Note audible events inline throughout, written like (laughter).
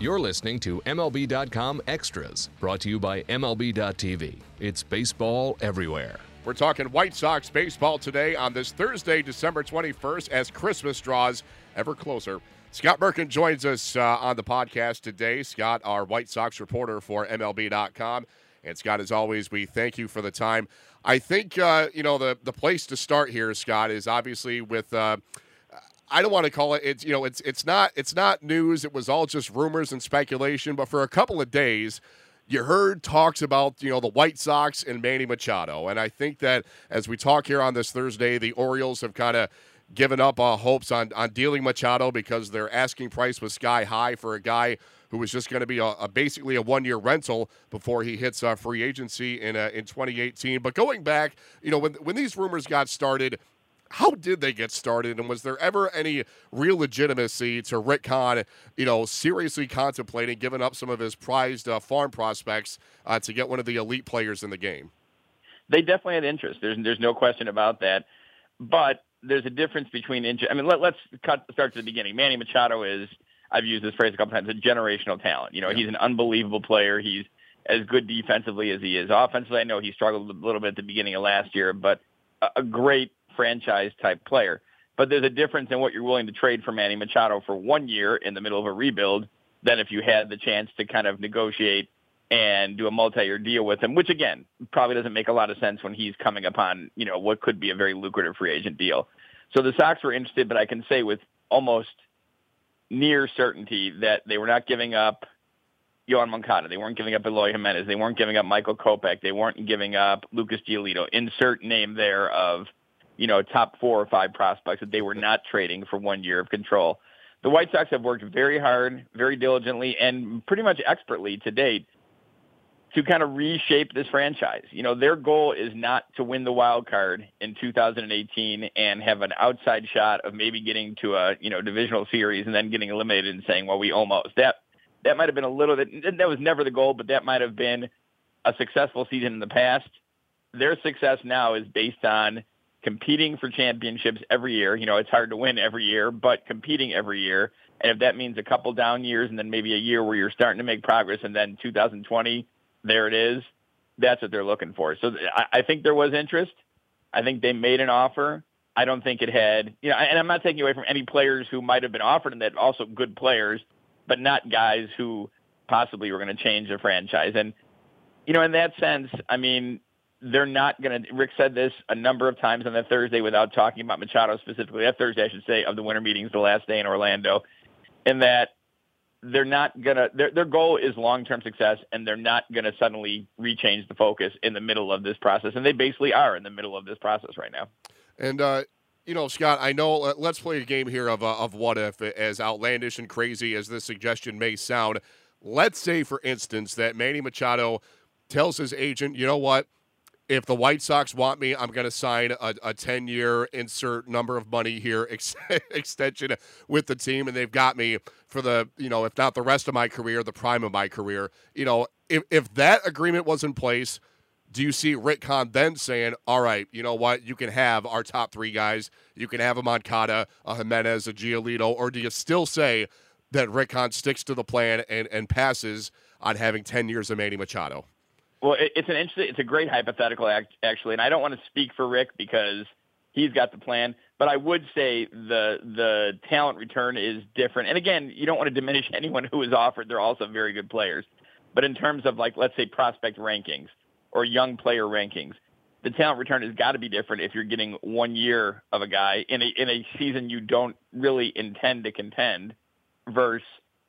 You're listening to MLB.com Extras, brought to you by MLB.tv. It's baseball everywhere. We're talking White Sox baseball today on this Thursday, December 21st, as Christmas draws ever closer. Scott Merkin joins us uh, on the podcast today. Scott, our White Sox reporter for MLB.com. And Scott, as always, we thank you for the time. I think, uh, you know, the, the place to start here, Scott, is obviously with. Uh, I don't want to call it it's you know it's it's not it's not news. It was all just rumors and speculation. But for a couple of days you heard talks about you know the White Sox and Manny Machado. And I think that as we talk here on this Thursday the Orioles have kind of given up uh, hopes on on dealing Machado because their asking price was sky high for a guy who was just going to be a, a, basically a one year rental before he hits uh, free agency in uh, in 2018 but going back you know when when these rumors got started how did they get started, and was there ever any real legitimacy to Rick Hahn, you know, seriously contemplating giving up some of his prized uh, farm prospects uh, to get one of the elite players in the game? They definitely had interest. There's there's no question about that, but there's a difference between interest. I mean, let, us cut start to the beginning. Manny Machado is I've used this phrase a couple times, a generational talent. You know, yeah. he's an unbelievable player. He's as good defensively as he is offensively. I know he struggled a little bit at the beginning of last year, but a great franchise type player. But there's a difference in what you're willing to trade for Manny Machado for one year in the middle of a rebuild than if you had the chance to kind of negotiate and do a multi-year deal with him, which again probably doesn't make a lot of sense when he's coming upon you know what could be a very lucrative free agent deal. So the Sox were interested, but I can say with almost near certainty that they were not giving up Yoan Moncada. They weren't giving up Eloy Jimenez. They weren't giving up Michael Kopech. They weren't giving up Lucas Giolito. Insert name there of you know, top four or five prospects that they were not trading for one year of control. The White Sox have worked very hard, very diligently, and pretty much expertly to date to kind of reshape this franchise. You know, their goal is not to win the wild card in 2018 and have an outside shot of maybe getting to a, you know, divisional series and then getting eliminated and saying, well, we almost. That that might have been a little that that was never the goal, but that might have been a successful season in the past. Their success now is based on competing for championships every year. You know, it's hard to win every year, but competing every year. And if that means a couple down years and then maybe a year where you're starting to make progress and then 2020, there it is, that's what they're looking for. So I, I think there was interest. I think they made an offer. I don't think it had, you know, and I'm not taking away from any players who might have been offered and that also good players, but not guys who possibly were going to change the franchise. And, you know, in that sense, I mean, they're not going to. Rick said this a number of times on that Thursday without talking about Machado specifically. That Thursday, I should say, of the winter meetings, the last day in Orlando, in that they're not going to. Their their goal is long term success, and they're not going to suddenly rechange the focus in the middle of this process. And they basically are in the middle of this process right now. And uh, you know, Scott, I know. Uh, let's play a game here of uh, of what if, as outlandish and crazy as this suggestion may sound. Let's say, for instance, that Manny Machado tells his agent, you know what if the White Sox want me, I'm going to sign a, a 10 year insert number of money here (laughs) ex- extension with the team, and they've got me for the, you know, if not the rest of my career, the prime of my career. You know, if, if that agreement was in place, do you see Rick then saying, all right, you know what, you can have our top three guys, you can have a Moncada, a Jimenez, a Giolito, or do you still say that Rick sticks to the plan and, and passes on having 10 years of Manny Machado? Well, it's an interesting, it's a great hypothetical act, actually, and I don't want to speak for Rick because he's got the plan, but I would say the the talent return is different. And again, you don't want to diminish (laughs) anyone who is offered; they're also very good players. But in terms of like, let's say prospect rankings or young player rankings, the talent return has got to be different if you're getting one year of a guy in a in a season you don't really intend to contend, versus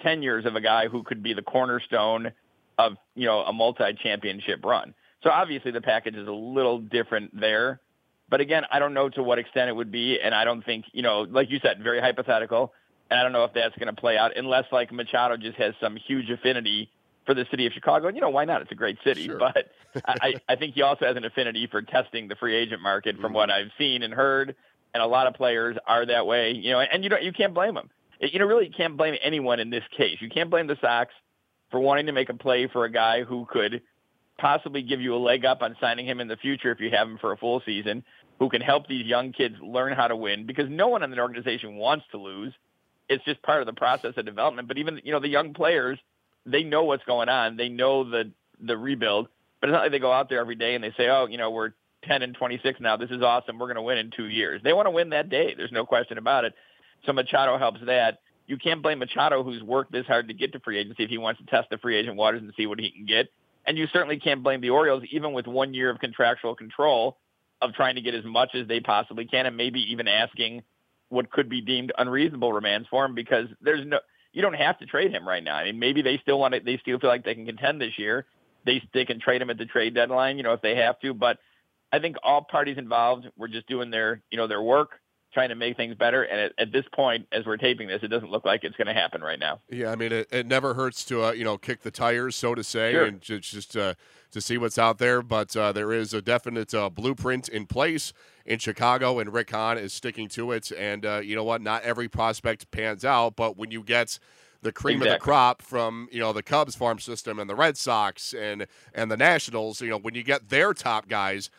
ten years of a guy who could be the cornerstone of you know a multi-championship run. So obviously the package is a little different there. But again, I don't know to what extent it would be, and I don't think you know, like you said, very hypothetical. And I don't know if that's going to play out unless like Machado just has some huge affinity for the city of Chicago. And you know, why not? It's a great city. Sure. But I, I think he also has an affinity for testing the free agent market from mm-hmm. what I've seen and heard. And a lot of players are that way, you know, and you don't, you can't blame them. You know, really, you can't blame anyone in this case. You can't blame the Sox for wanting to make a play for a guy who could possibly give you a leg up on signing him in the future if you have him for a full season, who can help these young kids learn how to win because no one in the organization wants to lose. it's just part of the process of development. But even you know the young players, they know what's going on. They know the the rebuild. But it's not like they go out there every day and they say, oh, you know, we're 10 and 26 now. This is awesome. We're going to win in two years. They want to win that day. There's no question about it. So Machado helps that. You can't blame Machado, who's worked this hard to get to free agency, if he wants to test the free agent waters and see what he can get. And you certainly can't blame the Orioles, even with one year of contractual control, of trying to get as much as they possibly can, and maybe even asking what could be deemed unreasonable remands for him, because there's no, you don't have to trade him right now. I mean, maybe they still want to, they still feel like they can contend this year. They they can trade him at the trade deadline, you know, if they have to. But I think all parties involved were just doing their, you know, their work trying to make things better. And at, at, this point, as we're taping this, it doesn't look like it's going to happen right now. Yeah, I mean, it, it never hurts to uh, you know kick the tires, so to say, sure. and just just uh, to see what's out there. But uh, there is a definite uh, blueprint in place in Chicago, and Rick Hahn is sticking to it. And uh, you know what? Not every prospect pans out, but when you get the cream exactly. of the crop from you know the Cubs farm system and the Red Sox and and the Nationals, you know when you get their top guys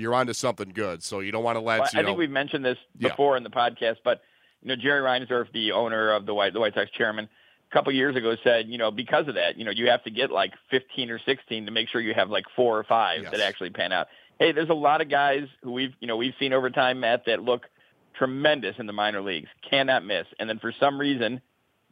you're onto something good. So you don't want to let. Well, I know, think we've mentioned this before yeah. in the podcast, but you know Jerry Reinsdorf, the owner of the White the White Sox chairman, a couple years ago said, you know, because of that, you know, you have to get like 15 or 16 to make sure you have like four or five yes. that actually pan out. Hey, there's a lot of guys who we've you know we've seen over time, Matt, that look tremendous in the minor leagues, cannot miss, and then for some reason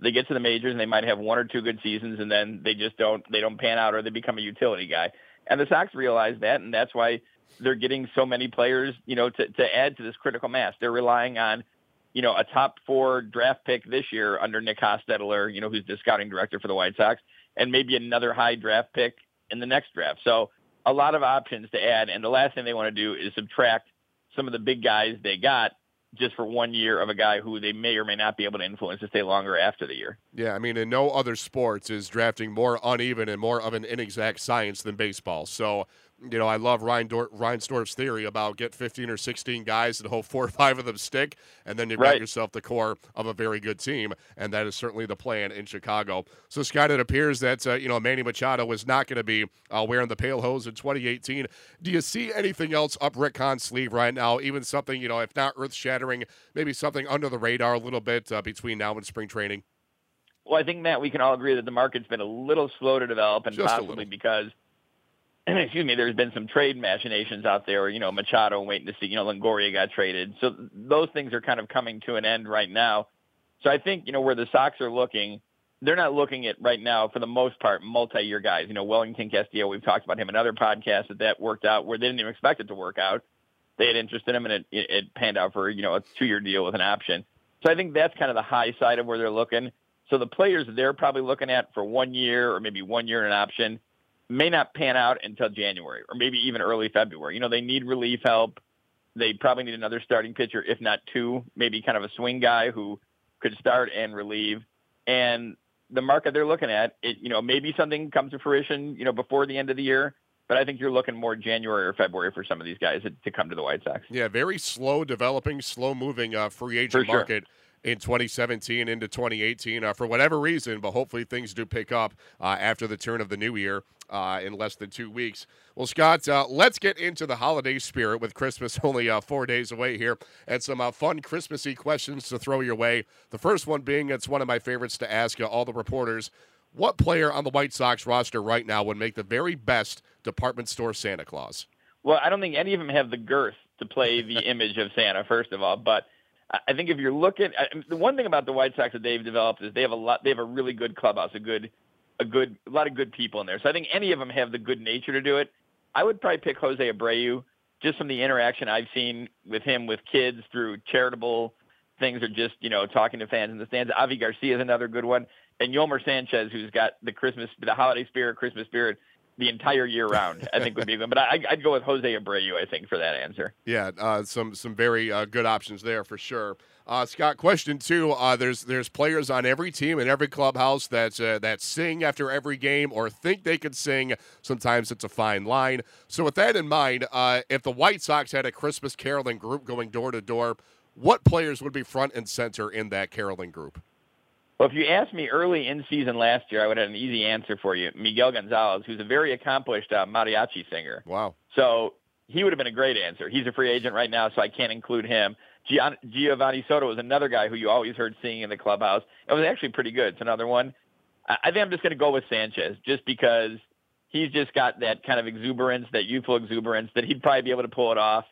they get to the majors and they might have one or two good seasons and then they just don't they don't pan out or they become a utility guy. And the Sox realize that, and that's why they're getting so many players, you know, to, to add to this critical mass. They're relying on, you know, a top four draft pick this year under Nick Hostetler, you know, who's the scouting director for the White Sox, and maybe another high draft pick in the next draft. So a lot of options to add. And the last thing they want to do is subtract some of the big guys they got just for one year of a guy who they may or may not be able to influence to stay longer after the year. Yeah, I mean, in no other sports is drafting more uneven and more of an inexact science than baseball. So you know, I love Ryan Dor- Reinsdorf's theory about get 15 or 16 guys and hope four or five of them stick, and then you've right. got yourself the core of a very good team, and that is certainly the plan in Chicago. So, Scott, it appears that uh, you know Manny Machado is not going to be uh, wearing the pale hose in 2018. Do you see anything else up Rick Hahn's sleeve right now? Even something you know, if not earth shattering, maybe something under the radar a little bit uh, between now and spring training. Well, I think Matt, we can all agree that the market's been a little slow to develop, and Just possibly because (clears throat) excuse me, there's been some trade machinations out there. You know, Machado waiting to see. You know, Longoria got traded, so those things are kind of coming to an end right now. So I think you know where the Sox are looking, they're not looking at right now for the most part multi-year guys. You know, Wellington Castillo, we've talked about him in other podcasts that that worked out where they didn't even expect it to work out. They had interest in him, and it, it, it panned out for you know a two-year deal with an option. So I think that's kind of the high side of where they're looking. So the players they're probably looking at for one year or maybe one year and an option may not pan out until January or maybe even early February. You know, they need relief help. They probably need another starting pitcher, if not two, maybe kind of a swing guy who could start and relieve. And the market they're looking at, it, you know, maybe something comes to fruition, you know, before the end of the year. But I think you're looking more January or February for some of these guys to, to come to the White Sox. Yeah, very slow developing, slow moving uh, free agent sure. market in 2017 into 2018 uh, for whatever reason, but hopefully things do pick up uh, after the turn of the new year uh, in less than two weeks. Well, Scott, uh, let's get into the holiday spirit with Christmas (laughs) only uh, four days away here and some uh, fun Christmassy questions to throw your way. The first one being it's one of my favorites to ask all the reporters. What player on the White Sox roster right now would make the very best department store Santa Claus? Well, I don't think any of them have the girth to play the (laughs) image of Santa, first of all, but – I think if you're looking, the one thing about the White Sox that they've developed is they have a lot. They have a really good clubhouse, a good, a good, a lot of good people in there. So I think any of them have the good nature to do it. I would probably pick Jose Abreu just from the interaction I've seen with him with kids through charitable things or just you know talking to fans in the stands. Avi Garcia is another good one, and Yolmer Sanchez, who's got the Christmas, the holiday spirit, Christmas spirit the entire year round. I think would be good. But I, would go with Jose Abreu. I think for that answer. Yeah, uh, some some very uh, good options there for sure. Uh, Scott, question two: uh, There's there's players on every team and every clubhouse that uh, that sing after every game or think they can sing. Sometimes it's a fine line. So with that in mind, uh, if the White Sox had a Christmas caroling group going door to door, what players would be front and center in that caroling group? Well, if you asked me early in season last year, I would have an easy answer for you. Miguel Gonzalez, who's a very accomplished uh, mariachi singer. Wow. So he would have been a great answer. He's a free agent right now, so I can't include him. Geovany Soto was another guy who you always heard singing in the clubhouse. It was actually pretty good. It's another one. I think I'm just going to go with Sanchez just because he's just got that kind of exuberance, that youthful exuberance that he'd probably be able to pull it off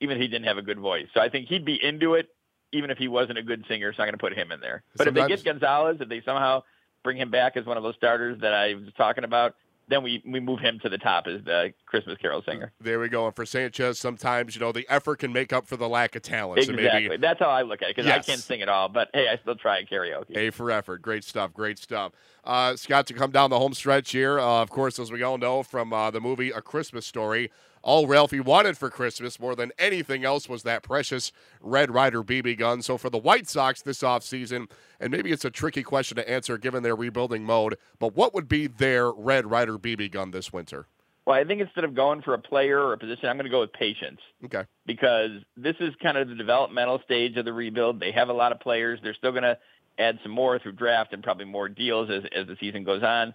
even if he didn't have a good voice. So I think he'd be into it even if he wasn't a good singer. So I'm going to put him in there. But Sometimes. if they get Gonzalez, if they somehow bring him back as one of those starters that I was talking about, then we, we move him to the top as the Christmas Carol singer. There we go. And for Sanchez, sometimes, you know, the effort can make up for the lack of talent. Exactly. So maybe, That's how I look at it because yes. I can't sing at all. But, hey, I still try karaoke. A for effort. Great stuff. Great stuff. Uh, Scott, to come down the home stretch here, uh, of course, as we all know from uh, the movie A Christmas Story, all Ralphie wanted for Christmas more than anything else was that precious Red Ryder BB gun. So for the White Sox this offseason, and maybe it's a tricky question to answer given their rebuilding mode, but what would be their Red Ryder BB gun this winter? Well, I think instead of going for a player or a position, I'm going to go with patience. Okay. Because this is kind of the developmental stage of the rebuild. They have a lot of players. They're still going to add some more through draft and probably more deals as, as the season goes on.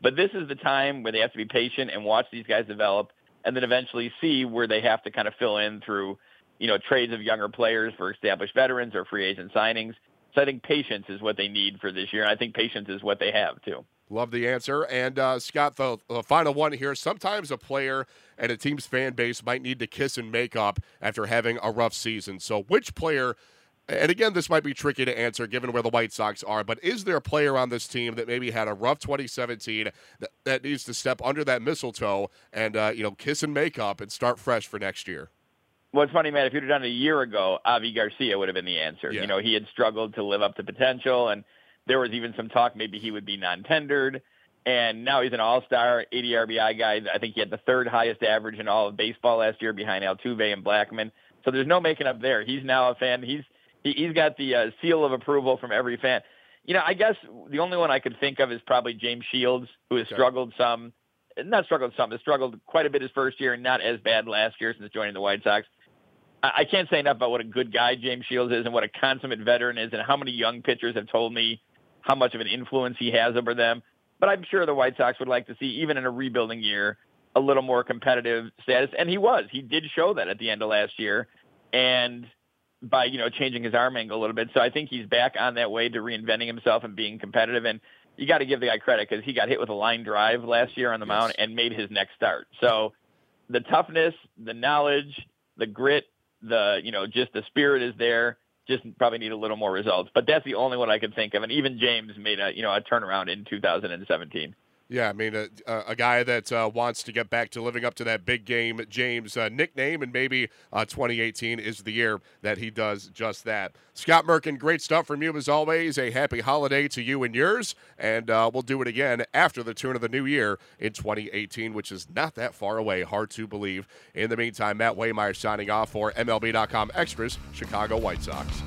But this is the time where they have to be patient and watch these guys develop and then eventually see where they have to kind of fill in through, you know, trades of younger players for established veterans or free agent signings. So I think patience is what they need for this year, and I think patience is what they have too. Love the answer. And uh, Scott, the, the, final one here. Sometimes a player and a team's fan base might need to kiss and make up after having a rough season. So, which player and again, this might be tricky to answer given where the White Sox are, but is there a player on this team that maybe had a rough 2017 that, that needs to step under that mistletoe and, uh, you know, kiss and make up and start fresh for next year? Well, it's funny, man. If you'd have done it a year ago, Avi Garcia would have been the answer. Yeah. You know, he had struggled to live up to potential, and there was even some talk maybe he would be non-tendered. And now he's an all-star 80 RBI guy. I think he had the third highest average in all of baseball last year behind Altuve and Blackmon. So there's no making up there. He's now a fan. He's – he, has got the uh, seal of approval from every fan. You know, I guess the only one I could think of is probably James Shields, who has okay. struggled some, not struggled some, has struggled quite a bit his first year and not as bad last year since joining the White Sox. I, I can't say enough about what a good guy James Shields is and what a consummate veteran is and how many young pitchers have told me how much of an influence he has over them. But I'm sure the White Sox would like to see, even in a rebuilding year, a little more competitive status. And he was. He did show that at the end of last year. And by you know changing his arm angle a little bit. So I think he's back on that way to reinventing himself and being competitive. And you got to give the guy credit because he got hit with a line drive last year on the yes. mound and made his next start. So the toughness, the knowledge, the grit, the you know just the spirit is there. Just probably need a little more results. But that's the only one I could think of. And even James made a you know a turnaround in 2017. Yeah, I mean, a, a guy that uh, wants to get back to living up to that big game James uh, nickname, and maybe uh, 2018 is the year that he does just that. Scott Merkin, great stuff from you as always. A happy holiday to you and yours, and uh, we'll do it again after the turn of the new year in 2018, which is not that far away. Hard to believe. In the meantime, Matt Waymire signing off for MLB.com Extras, Chicago White Sox.